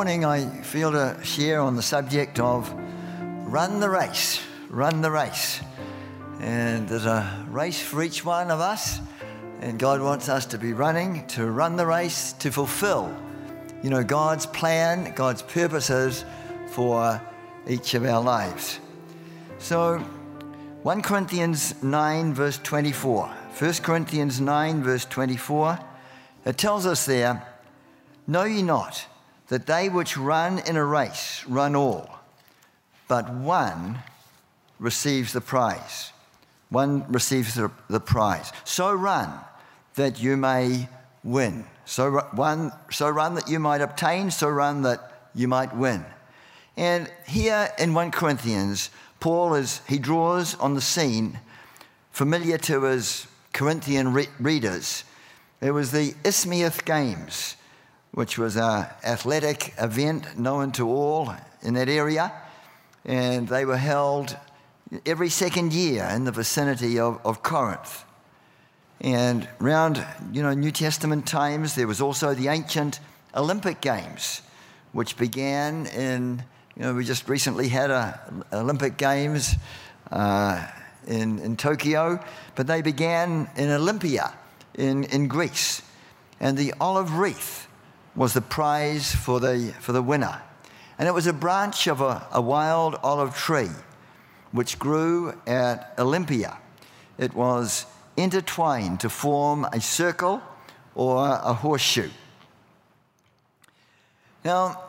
Morning, I feel to share on the subject of run the race, run the race. And there's a race for each one of us, and God wants us to be running, to run the race, to fulfill, you know, God's plan, God's purposes for each of our lives. So, 1 Corinthians 9, verse 24. 1 Corinthians 9, verse 24, it tells us there, Know ye not that they which run in a race run all, but one receives the prize. One receives the, the prize. So run that you may win. So, one, so run that you might obtain, so run that you might win. And here in 1 Corinthians, Paul is, he draws on the scene familiar to his Corinthian re- readers. It was the Isthmian Games which was an athletic event known to all in that area. And they were held every second year in the vicinity of, of Corinth. And around, you know, New Testament times, there was also the ancient Olympic Games, which began in, you know, we just recently had a Olympic Games uh, in, in Tokyo, but they began in Olympia in, in Greece. And the olive wreath was the prize for the, for the winner. And it was a branch of a, a wild olive tree which grew at Olympia. It was intertwined to form a circle or a horseshoe. Now,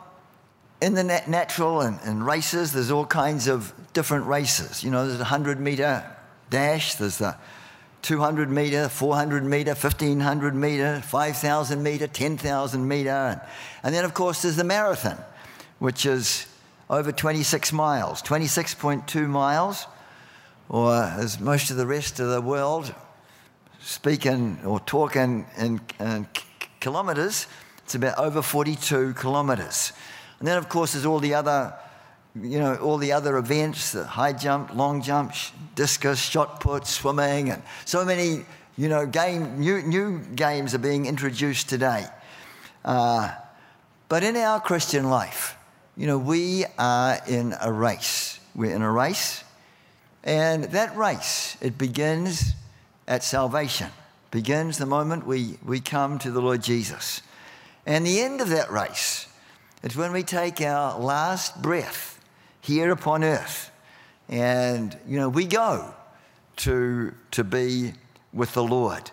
in the natural and, and, races, there's all kinds of different races. You know, there's a 100 meter dash, there's the 200 meter, 400 meter, 1500 meter, 5,000 meter, 10,000 meter. And then, of course, there's the marathon, which is over 26 miles, 26.2 miles, or as most of the rest of the world speak in, or talk in, in, in kilometers, it's about over 42 kilometers. And then, of course, there's all the other you know, all the other events, the high jump, long jump, discus, shot put, swimming, and so many, you know, game, new, new games are being introduced today. Uh, but in our Christian life, you know, we are in a race. We're in a race, and that race, it begins at salvation, begins the moment we, we come to the Lord Jesus. And the end of that race is when we take our last breath here upon earth. And, you know, we go to, to be with the Lord.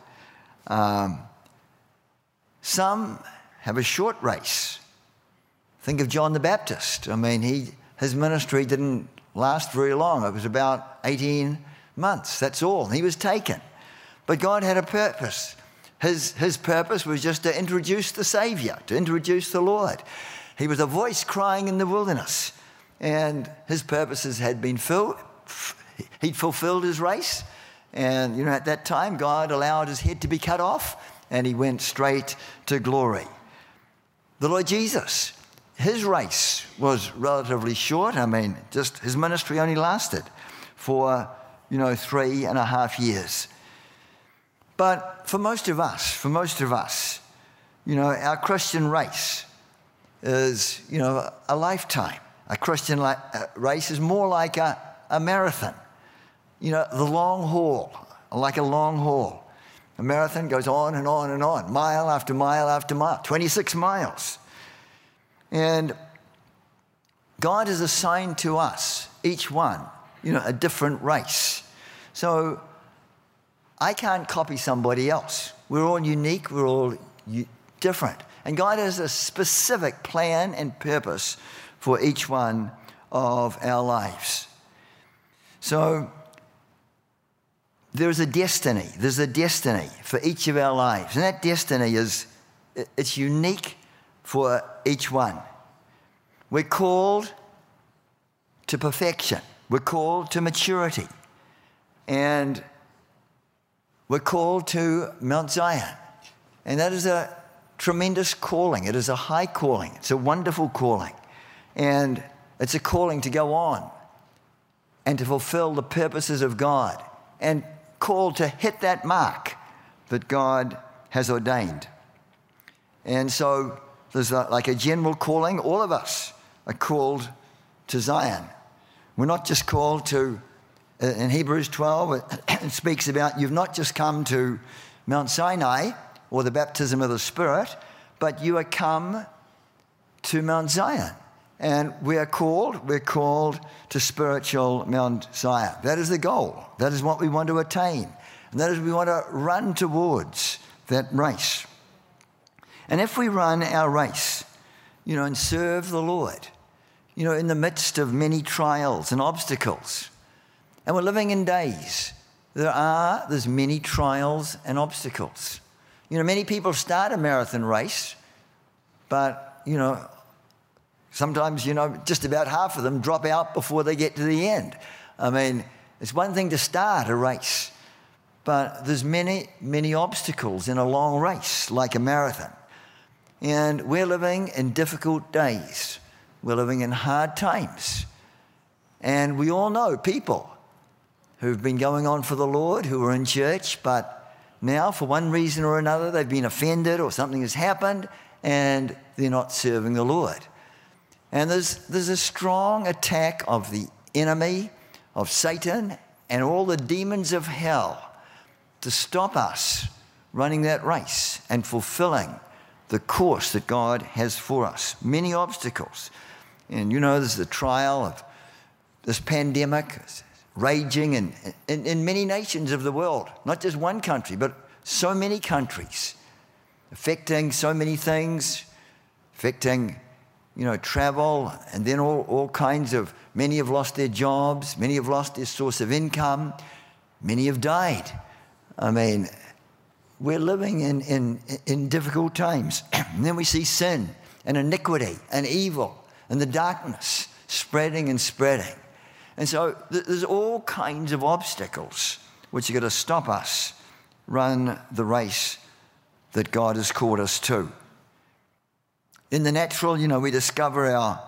Um, some have a short race. Think of John the Baptist. I mean, he, his ministry didn't last very long. It was about 18 months, that's all. He was taken. But God had a purpose. His, his purpose was just to introduce the Savior, to introduce the Lord. He was a voice crying in the wilderness and his purposes had been filled. He'd fulfilled his race. And, you know, at that time, God allowed his head to be cut off and he went straight to glory. The Lord Jesus, his race was relatively short. I mean, just his ministry only lasted for, you know, three and a half years. But for most of us, for most of us, you know, our Christian race is, you know, a lifetime. A Christian uh, race is more like a, a marathon. You know, the long haul, like a long haul. A marathon goes on and on and on, mile after mile after mile, 26 miles. And God has assigned to us, each one, you know, a different race. So I can't copy somebody else. We're all unique, we're all different. And God has a specific plan and purpose for each one of our lives. So, there's a destiny. There's a destiny for each of our lives. And that destiny is it's unique for each one. We're called to perfection. We're called to maturity. And we're called to Mount Zion. And that is a tremendous calling. It is a high calling. It's a wonderful calling. And it's a calling to go on and to fulfill the purposes of God and called to hit that mark that God has ordained. And so there's like a general calling. All of us are called to Zion. We're not just called to, uh, in Hebrews 12, it speaks about you've not just come to Mount Sinai or the baptism of the Spirit, but you are come to Mount Zion. And we are called, we're called to spiritual Mount Zion. That is the goal. That is what we want to attain. And that is we want to run towards that race. And if we run our race, you know, and serve the Lord, you know, in the midst of many trials and obstacles, and we're living in days, there are, there's many trials and obstacles. You know, many people start a marathon race, but, you know, sometimes, you know, just about half of them drop out before they get to the end. I mean, it's one thing to start a race, but there's many, many obstacles in a long race, like a marathon. And we're living in difficult days. We're living in hard times. And we all know people who've been going on for the Lord, who are in church, but now, for one reason or another, they've been offended or something has happened and they're not serving the Lord. And there's, there's a strong attack of the enemy, of Satan, and all the demons of hell to stop us running that race and fulfilling the course that God has for us. Many obstacles. And you know, there's the trial of this pandemic raging in, in, in, many nations of the world, not just one country, but so many countries, affecting so many things, affecting, you know, travel, and then all, all kinds of, many have lost their jobs, many have lost their source of income, many have died. I mean, we're living in, in, in difficult times. and then we see sin and iniquity and evil and the darkness spreading and spreading. And so there's all kinds of obstacles which are going to stop us run the race that God has called us to. In the natural, you know, we discover our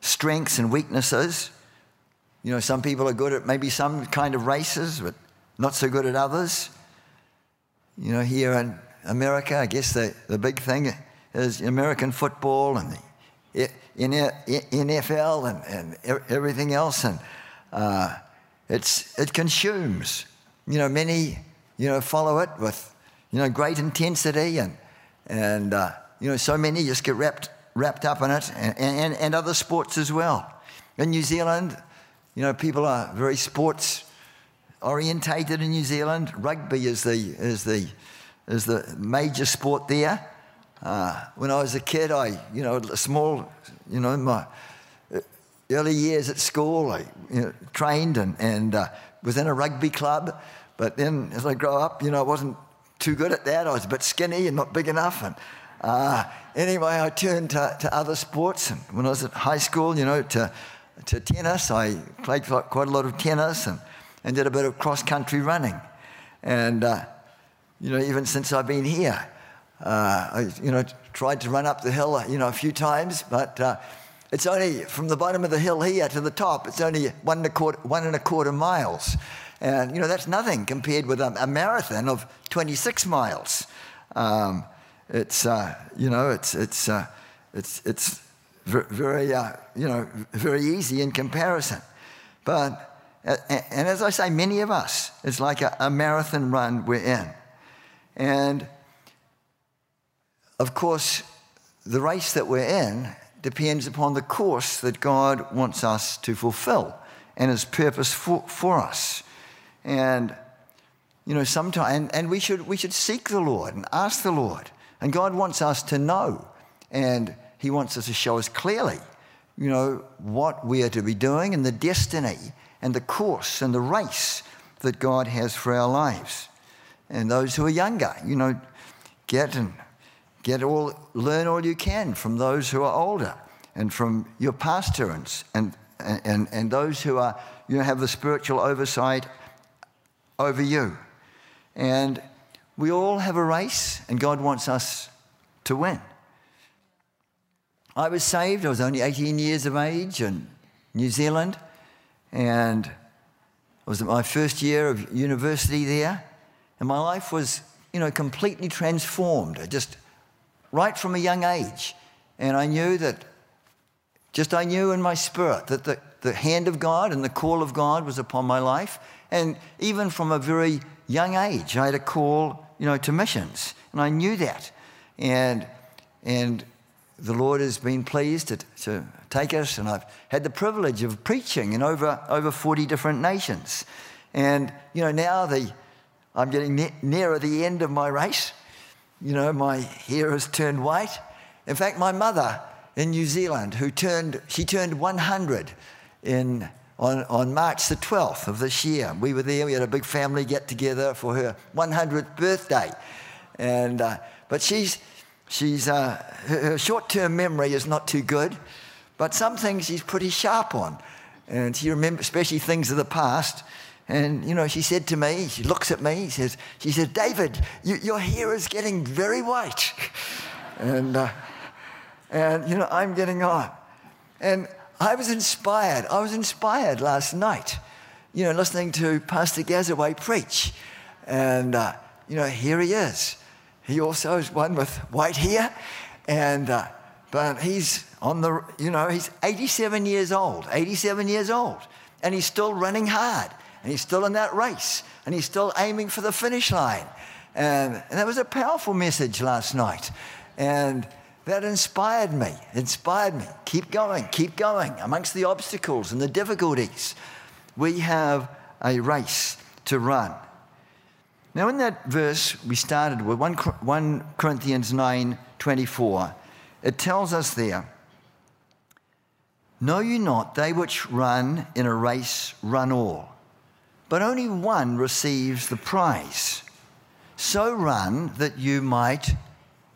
strengths and weaknesses. You know, some people are good at maybe some kind of races, but not so good at others. You know, here in America, I guess the, the big thing is American football and the NFL and, and everything else. And uh, it's, it consumes. You know, many, you know, follow it with, you know, great intensity and, and uh, you know, so many just get wrapped, wrapped up in it and, and, and other sports as well. In New Zealand, you know, people are very sports orientated in New Zealand. Rugby is the, is the, is the major sport there. Uh, when I was a kid, I, you know, small, you know, my early years at school, I you know, trained and, and uh, was in a rugby club. But then as I grew up, you know, I wasn't too good at that. I was a bit skinny and not big enough. And uh, anyway, I turned to, to, other sports. When I was at high school, you know, to, to tennis, I played quite a lot of tennis and, and did a bit of cross country running. And, uh, you know, even since I've been here, uh, I, you know, tried to run up the hill, you know, a few times, but uh, it's only from the bottom of the hill here to the top, it's only one and a quarter, one and a quarter miles. And, you know, that's nothing compared with a, a marathon of 26 miles. Um, it's, uh, you know, it's, it's, uh, it's, it's very, uh, you know, very easy in comparison. But, and as I say, many of us, it's like a, a marathon run we're in. And of course, the race that we're in depends upon the course that God wants us to fulfill and His purpose for, for us. And, you know, sometimes, and, and we, should, we should seek the Lord and ask the Lord. And God wants us to know, and He wants us to show us clearly, you know, what we are to be doing and the destiny and the course and the race that God has for our lives. And those who are younger, you know, get and Get all, learn all you can from those who are older and from your pastor and, and, and, and those who are, you know, have the spiritual oversight over you. And we all have a race, and God wants us to win. I was saved, I was only 18 years of age in New Zealand, and it was my first year of university there, and my life was, you know, completely transformed. Just right from a young age. And I knew that, just I knew in my spirit that the, the hand of God and the call of God was upon my life. And even from a very young age, I had a call, you know, to missions. And I knew that. And, and the Lord has been pleased to, to take us, and I've had the privilege of preaching in over, over 40 different nations. And, you know, now the, I'm getting ne- nearer the end of my race. You know, my hair has turned white. In fact, my mother in New Zealand, who turned, she turned 100 in, on, on March the 12th of this year. We were there, we had a big family get together for her 100th birthday. And, uh, but she's, she's, uh, her, short term memory is not too good, but some things she's pretty sharp on. And she remembers, especially things of the past. And, you know, she said to me, she looks at me, she says, she said, David, you, your hair is getting very white. and, uh, and, you know, I'm getting on. And I was inspired. I was inspired last night, you know, listening to Pastor Gazaway preach. And, uh, you know, here he is. He also is one with white hair. And, uh, but he's on the, you know, he's 87 years old, 87 years old. And he's still running hard and he's still in that race, and he's still aiming for the finish line. And, and that was a powerful message last night. And that inspired me, inspired me. Keep going, keep going amongst the obstacles and the difficulties. We have a race to run. Now, in that verse we started with, 1, 1 Corinthians 9 24, it tells us there, Know you not, they which run in a race run all, but only one receives the prize. So run that you might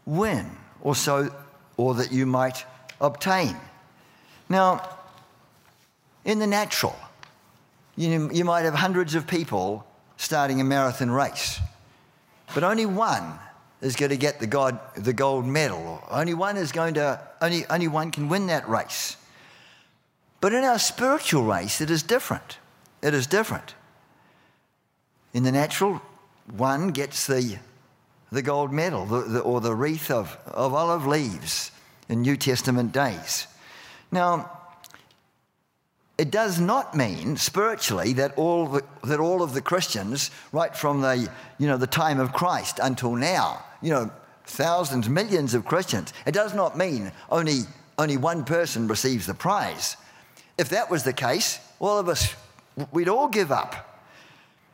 win, or, so, or that you might obtain. Now, in the natural, you, you might have hundreds of people starting a marathon race, but only one is going to get the, God, the gold medal. Only one is going to, only, only one can win that race. But in our spiritual race, it is different. It is different. In the natural, one gets the, the gold medal the, the, or the wreath of, of olive leaves in New Testament days. Now, it does not mean spiritually that all, the, that all of the Christians, right from the, you know, the time of Christ until now, you know, thousands, millions of Christians, it does not mean only, only one person receives the prize. If that was the case, all of us, we'd all give up.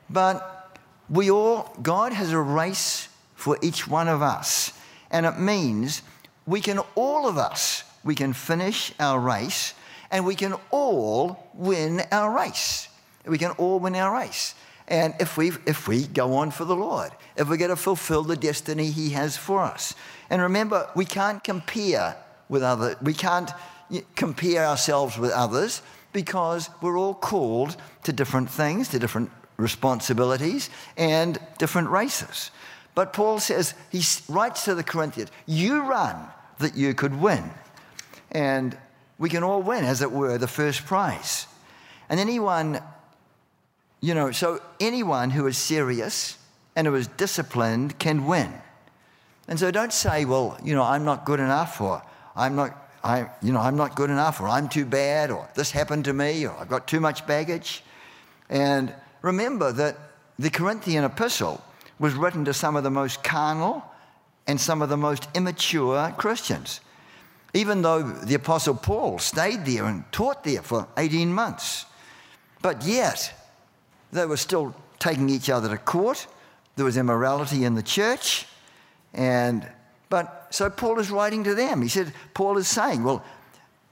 But we all, God has a race for each one of us. And it means we can, all of us, we can finish our race and we can all win our race. We can all win our race. And if we, if we go on for the Lord, if we're going to fulfill the destiny He has for us. And remember, we can't compare with other, we can't compare ourselves with others because we're all called to different things, to different responsibilities and different races. But Paul says, he writes to the Corinthians, you run that you could win. And we can all win, as it were, the first prize. And anyone, you know, so anyone who is serious and who is disciplined can win. And so don't say, well, you know, I'm not good enough, or I'm not, I, you know, I'm not good enough, or I'm too bad, or this happened to me, or I've got too much baggage. And remember that the Corinthian epistle was written to some of the most carnal and some of the most immature Christians. Even though the Apostle Paul stayed there and taught there for 18 months. But yet, they were still taking each other to court. There was immorality in the church. And, but so Paul is writing to them. He said, Paul is saying, well,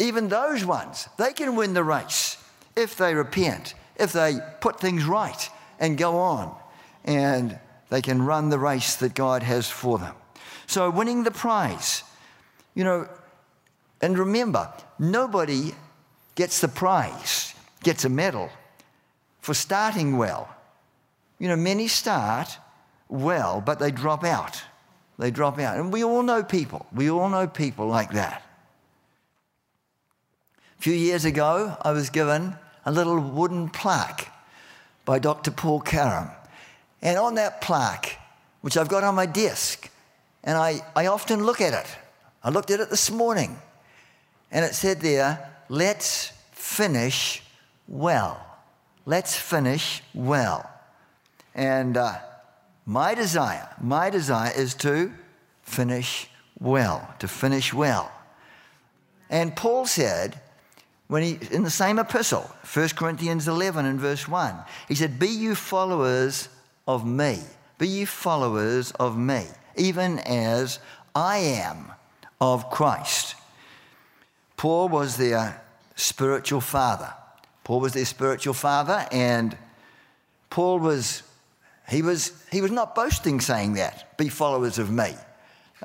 even those ones, they can win the race if they repent if they put things right and go on and they can run the race that God has for them. So, winning the prize, you know, and remember, nobody gets the prize, gets a medal for starting well. You know, many start well, but they drop out. They drop out. And we all know people. We all know people like that. A few years ago, I was given a little wooden plaque by Dr. Paul Karam. And on that plaque, which I've got on my desk, And I, I often look at it. I looked at it this morning, and it said there, let's finish well. Let's finish well. And uh, my desire, my desire is to finish well, to finish well. And Paul said, when he, in the same epistle, 1 Corinthians 11 and verse 1, he said, Be you followers of me. Be you followers of me, even as I am of Christ. Paul was their spiritual father. Paul was their spiritual father, and Paul was, he was, he was not boasting saying that, be followers of me.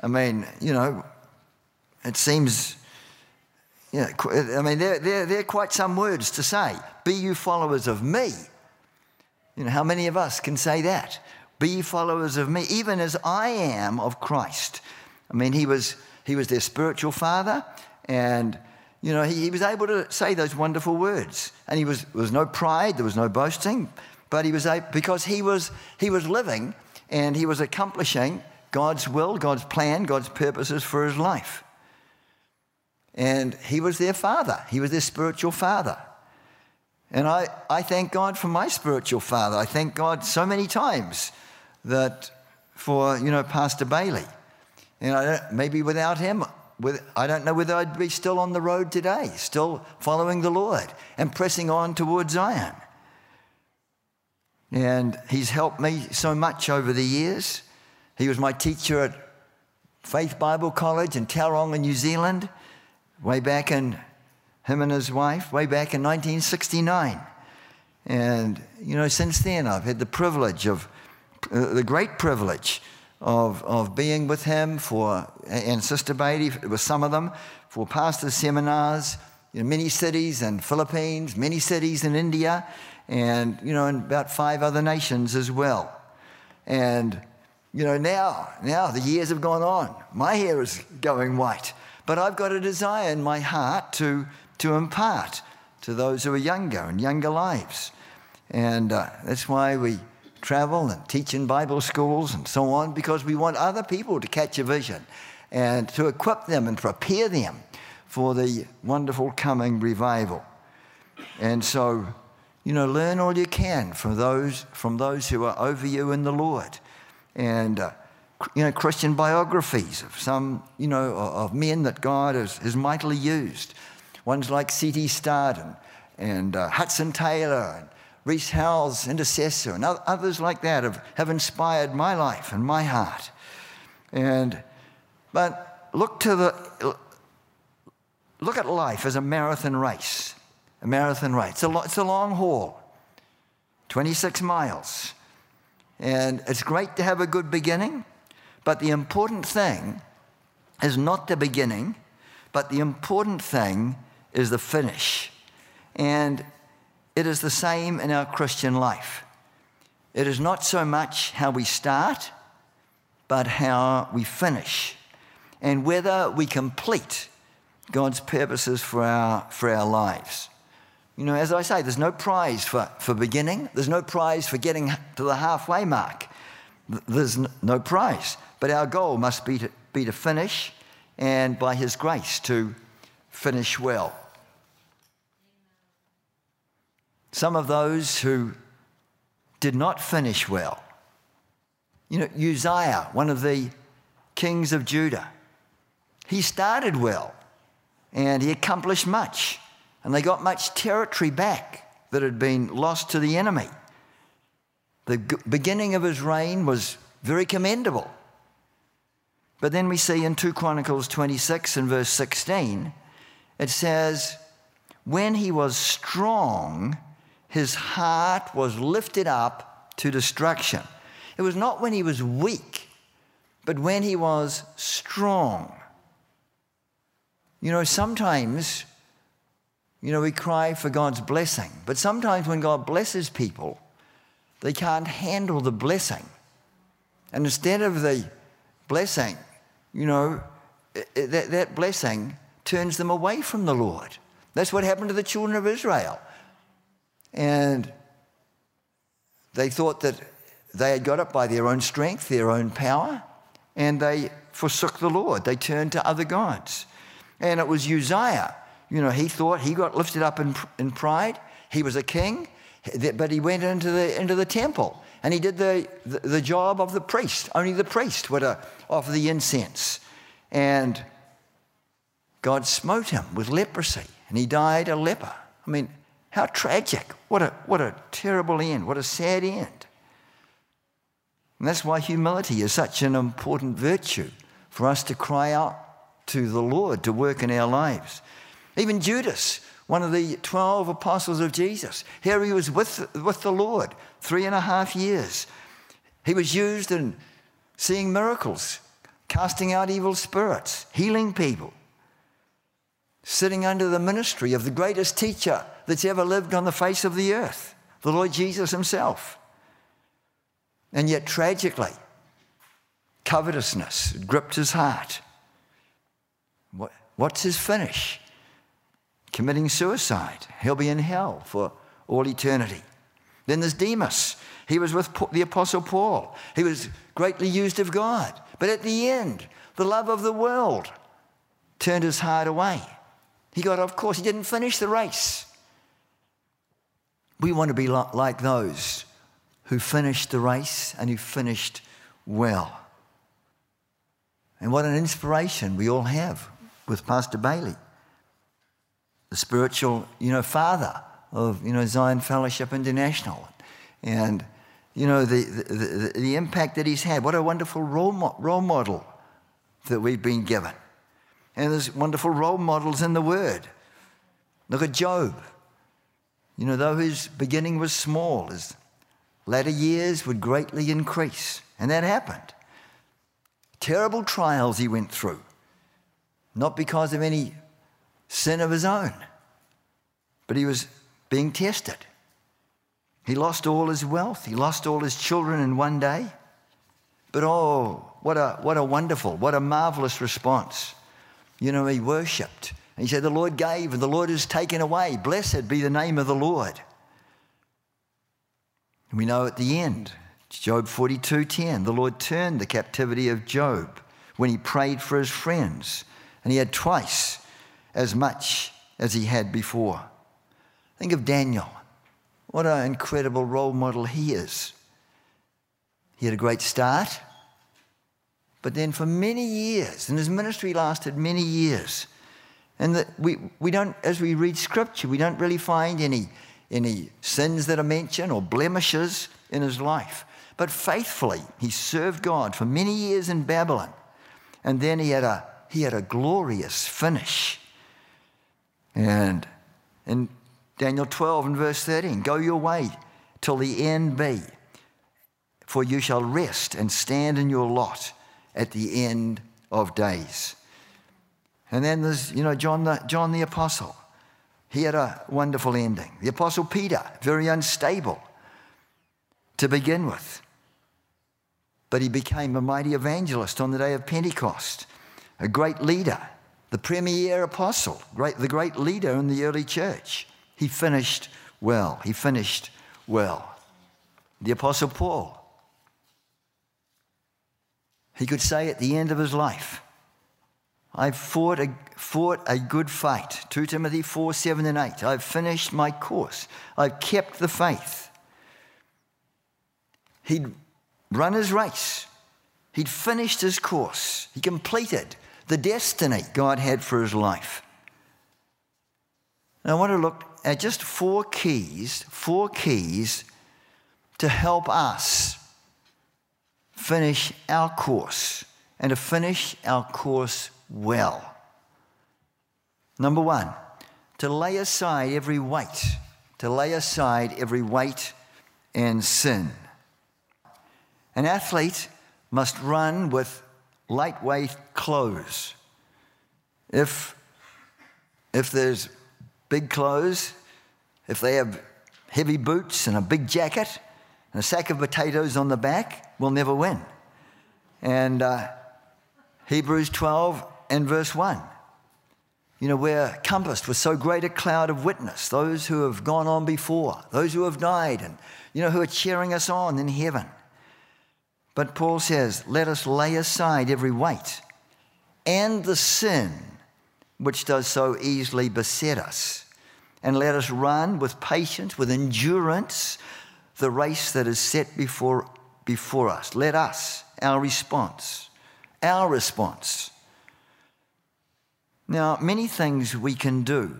I mean, you know, it seems, you know, I mean, they're, they're, they're quite some words to say. Be you followers of me. You know, how many of us can say that? Be followers of me, even as I am of Christ. I mean, he was, he was their spiritual father, and you know, he, he was able to say those wonderful words. And he was, there was no pride, there was no boasting, but he was able, because he was, he was living and he was accomplishing God's will, God's plan, God's purposes for his life. And he was their father, he was their spiritual father. And I, I thank God for my spiritual father. I thank God so many times that for, you know, Pastor Bailey. And I maybe without him, with, I don't know whether I'd be still on the road today, still following the Lord and pressing on towards Zion. And he's helped me so much over the years. He was my teacher at Faith Bible College in Tauranga, New Zealand, way back in, him and his wife, way back in 1969. And, you know, since then I've had the privilege of, uh, the great privilege of, of being with him for, and Sister Beatty, with some of them, for pastor seminars in many cities in Philippines, many cities in India, and, you know, in about five other nations as well. And, you know, now, now the years have gone on. My hair is going white. But I've got a desire in my heart to, to impart to those who are younger and younger lives. And uh, that's why we travel and teach in Bible schools and so on because we want other people to catch a vision and to equip them and prepare them for the wonderful coming revival. And so, you know, learn all you can from those, from those who are over you in the Lord. And, uh, you know, Christian biographies of some, you know, of men that God has, has mightily used. Ones like C.T. Studd and, uh, Hudson Taylor and Rees Howells, intercessor, and others like that have, have inspired my life and my heart. And, but look to the, look at life as a marathon race. A marathon race. It's a, it's a long haul, 26 miles. And it's great to have a good beginning, but the important thing is not the beginning, but the important thing is the finish. And it is the same in our Christian life. It is not so much how we start, but how we finish, and whether we complete God's purposes for our, for our lives. You know, as I say, there's no prize for, for beginning, there's no prize for getting to the halfway mark. There's no prize. But our goal must be to, be to finish, and by His grace, to finish well. Some of those who did not finish well. You know, Uzziah, one of the kings of Judah, he started well and he accomplished much, and they got much territory back that had been lost to the enemy. The beginning of his reign was very commendable. But then we see in 2 Chronicles 26 and verse 16, it says, When he was strong, his heart was lifted up to destruction. It was not when he was weak, but when he was strong. You know, sometimes, you know, we cry for God's blessing, but sometimes when God blesses people, they can't handle the blessing. And instead of the blessing, you know, that, that blessing turns them away from the Lord. That's what happened to the children of Israel. And they thought that they had got it by their own strength, their own power, and they forsook the Lord. They turned to other gods. And it was Uzziah. You know, he thought he got lifted up in, in pride. He was a king, but he went into the, into the temple and he did the, the, the job of the priest. Only the priest would uh, offer the incense. And God smote him with leprosy and he died a leper. I mean, how tragic. What a, what a terrible end. What a sad end. And that's why humility is such an important virtue for us to cry out to the Lord to work in our lives. Even Judas, one of the 12 apostles of Jesus, here he was with, with the Lord three and a half years. He was used in seeing miracles, casting out evil spirits, healing people, sitting under the ministry of the greatest teacher that's ever lived on the face of the earth, the Lord Jesus himself. And yet, tragically, covetousness gripped his heart. What, what's his finish? Committing suicide. He'll be in hell for all eternity. Then there's Demas. He was with the Apostle Paul. He was greatly used of God. But at the end, the love of the world turned his heart away. He got off course. He didn't finish the race. We want to be like those who finished the race and who finished well. And what an inspiration we all have with Pastor Bailey, the spiritual, you know, father of, you know, Zion Fellowship International. And, you know, the, the, the, the impact that he's had. What a wonderful role, mo- role model that we've been given. And there's wonderful role models in the Word. Look at Job. You know, though his beginning was small, his latter years would greatly increase. And that happened. Terrible trials he went through, not because of any sin of his own, but he was being tested. He lost all his wealth, he lost all his children in one day. But oh, what a, what a wonderful, what a marvelous response. You know, he worshipped. He said, The Lord gave and the Lord has taken away. Blessed be the name of the Lord. And we know at the end, Job 42:10, the Lord turned the captivity of Job when he prayed for his friends, and he had twice as much as he had before. Think of Daniel. What an incredible role model he is. He had a great start, but then for many years, and his ministry lasted many years, and that we, we don't, as we read scripture, we don't really find any any sins that are mentioned or blemishes in his life. But faithfully, he served God for many years in Babylon. And then he had a, he had a glorious finish. And in Daniel 12 and verse 13, go your way till the end be, for you shall rest and stand in your lot at the end of days. And then there's, you know, John the, John the Apostle. He had a wonderful ending. The Apostle Peter, very unstable to begin with. But he became a mighty evangelist on the day of Pentecost, a great leader, the premier apostle, great, the great leader in the early church. He finished well. He finished well. The Apostle Paul, he could say at the end of his life, I've fought a, fought a good fight. 2 Timothy 4 7 and 8. I've finished my course. I've kept the faith. He'd run his race, he'd finished his course, he completed the destiny God had for his life. Now, I want to look at just four keys, four keys to help us finish our course and to finish our course well. Number one, to lay aside every weight, to lay aside every weight and sin. An athlete must run with lightweight clothes. If, if there's big clothes, if they have heavy boots and a big jacket and a sack of potatoes on the back, we'll never win. And uh, Hebrews 12 and verse 1. You know, we're compassed with so great a cloud of witness, those who have gone on before, those who have died, and, you know, who are cheering us on in heaven. But Paul says, let us lay aside every weight and the sin which does so easily beset us. And let us run with patience, with endurance, the race that is set before, before us. Let us, our response, our response. Now, many things we can do,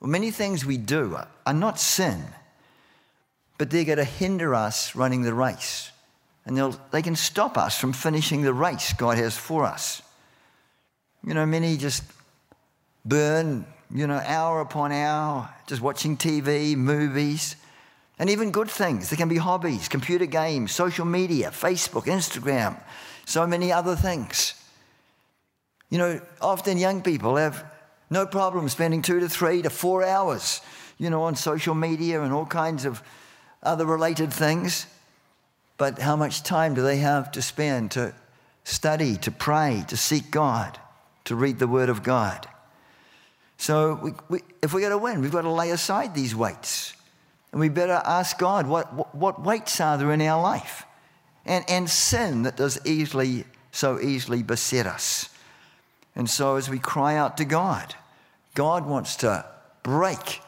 or many things we do, are not sin, but they're going to hinder us running the race. And they can stop us from finishing the race God has for us. You know, many just burn, you know, hour upon hour just watching TV, movies, and even good things. There can be hobbies, computer games, social media, Facebook, Instagram, so many other things. You know, often young people have no problem spending two to three to four hours, you know, on social media and all kinds of other related things. But how much time do they have to spend to study, to pray, to seek God, to read the Word of God? So we, we, if we're going to win, we've got to lay aside these weights. And we better ask God what, what, weights are there in our life? And, and sin that does easily, so easily beset us. And so as we cry out to God, God wants to break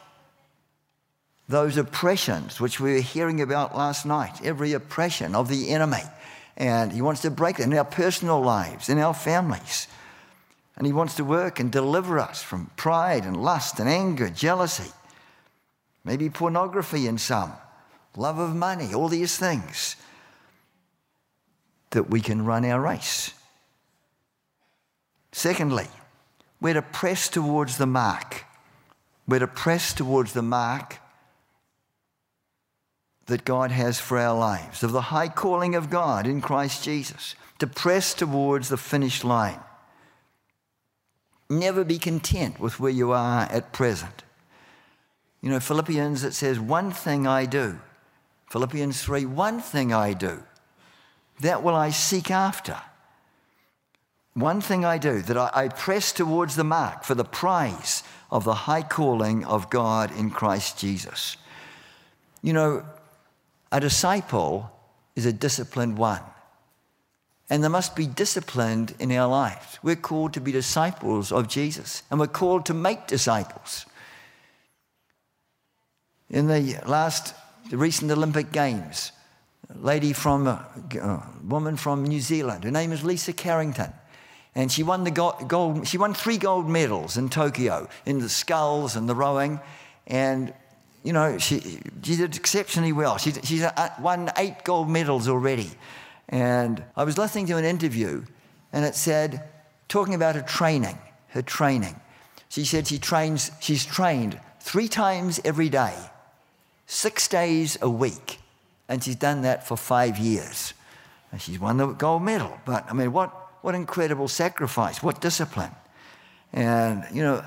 those oppressions which we were hearing about last night, every oppression of the enemy. And He wants to break it in our personal lives, in our families. And He wants to work and deliver us from pride and lust and anger, jealousy, maybe pornography in some, love of money, all these things that we can run our race. Secondly, we're to press towards the mark. We're to press towards the mark that God has for our lives, of the high calling of God in Christ Jesus, to press towards the finish line. Never be content with where you are at present. You know, Philippians, it says, One thing I do. Philippians 3, one thing I do. That will I seek after. One thing I do, that I, press towards the mark for the prize of the high calling of God in Christ Jesus. You know, a disciple is a disciplined one. And there must be disciplined in our lives. We're called to be disciples of Jesus, and we're called to make disciples. In the last, the recent Olympic Games, a lady from, uh, a uh, woman from New Zealand, her name is Lisa Carrington. And she won the gold, she won three gold medals in Tokyo in the sculls and the rowing. And, you know, she, she did exceptionally well. She, she's uh, won eight gold medals already. And I was listening to an interview, and it said, talking about her training, her training. She said she trains, she's trained three times every day, six days a week, and she's done that for five years. And she's won the gold medal. But I mean, what, what incredible sacrifice, what discipline. And, you know,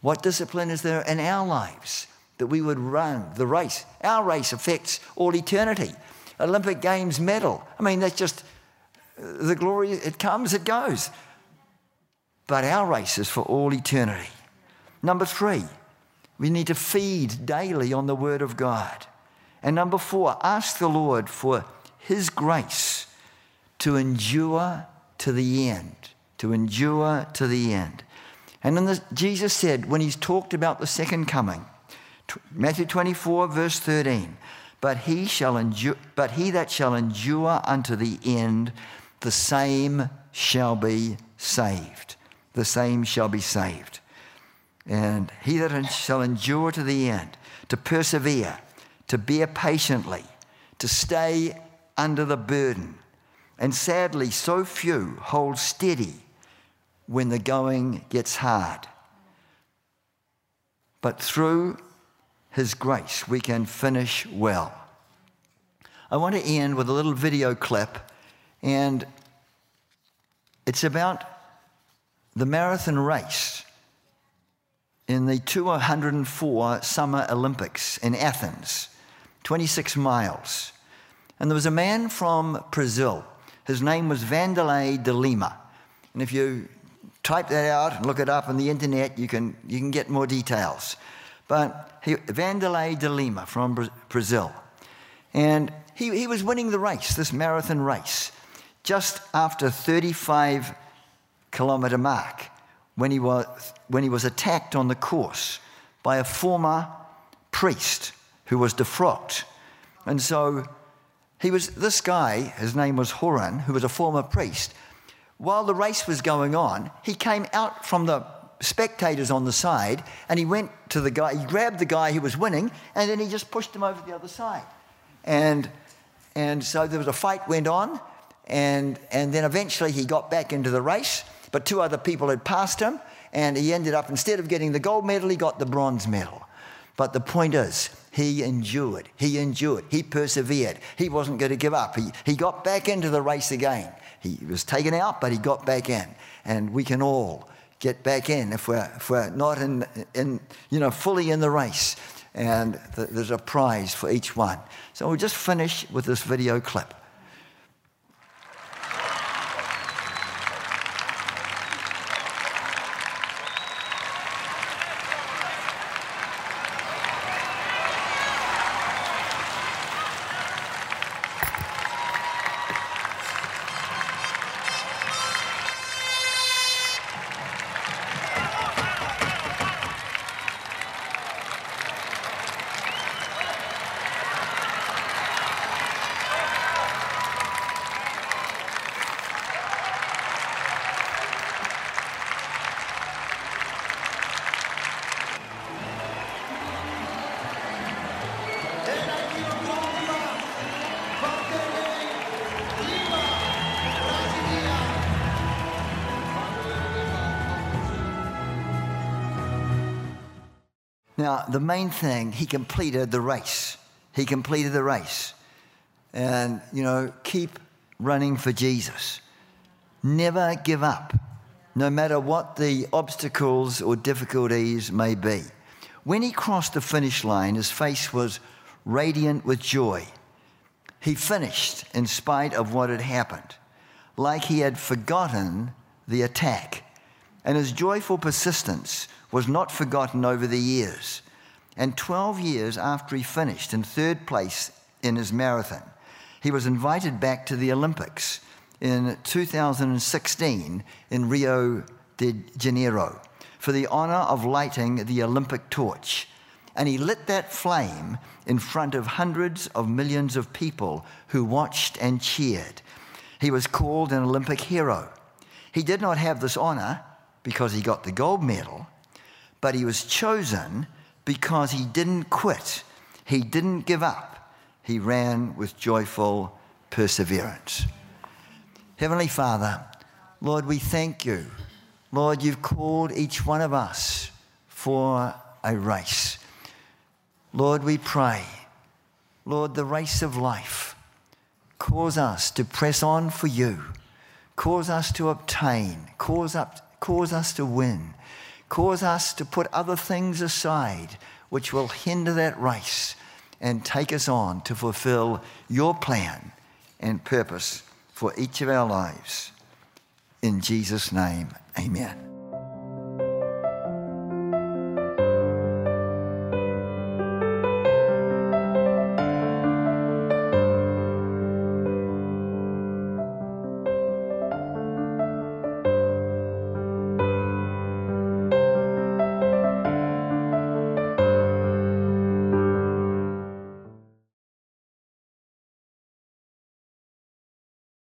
what discipline is there in our lives that we would run the race? Our race affects all eternity. Olympic Games medal. I mean, that's just uh, the glory, it comes, it goes. But our race is for all eternity. Number three, we need to feed daily on the Word of God. And number four, ask the Lord for His grace to endure to the end. To endure to the end. And then the, Jesus said, when He's talked about the second coming, Matthew 24, verse 13, but he shall endure, but he that shall endure unto the end, the same shall be saved. The same shall be saved. And he that shall endure to the end, to persevere, to bear patiently, to stay under the burden. And sadly, so few hold steady when the going gets hard. But through his grace, we can finish well. I want to end with a little video clip, and it's about the marathon race in the 204 Summer Olympics in Athens, 26 miles. And there was a man from Brazil. His name was Vanderlei de Lima. And if you type that out and look it up on the internet, you can, you can get more details. But he, Vanderlei de Lima from Brazil. And he, he was winning the race, this marathon race, just after 35 kilometre mark when he, was, when he was attacked on the course by a former priest who was defrocked. And so he was, this guy, his name was Horan, who was a former priest. While the race was going on, he came out from the spectators on the side and he went to the guy, he grabbed the guy who was winning and then he just pushed him over the other side. And, and so there was a fight went on and, and then eventually he got back into the race, but two other people had passed him and he ended up, instead of getting the gold medal, he got the bronze medal. But the point is, he endured, he endured, he persevered. He wasn't going to give up. He, he got back into the race again. He was taken out, but he got back in. And we can all get back in if we're, if we're not in, in, you know, fully in the race. And th- there's a prize for each one. So we'll just finish with this video clip. Now, the main thing, he completed the race. He completed the race. And, you know, keep running for Jesus. Never give up, no matter what the obstacles or difficulties may be. When he crossed the finish line, his face was radiant with joy. He finished in spite of what had happened, like he had forgotten the attack. And his joyful persistence was not forgotten over the years. And 12 years after he finished in third place in his marathon, he was invited back to the Olympics in 2016 in Rio de Janeiro for the honor of lighting the Olympic torch. And he lit that flame in front of hundreds of millions of people who watched and cheered. He was called an Olympic hero. He did not have this honor because he got the gold medal, but he was chosen because he didn't quit, he didn't give up, he ran with joyful perseverance. Heavenly Father, Lord, we thank you. Lord, you've called each one of us for a race. Lord, we pray, Lord, the race of life, cause us to press on for you, cause us to obtain, cause, up, cause us to win. Cause us to put other things aside which will hinder that race and take us on to fulfill your plan and purpose for each of our lives. In Jesus' name, amen.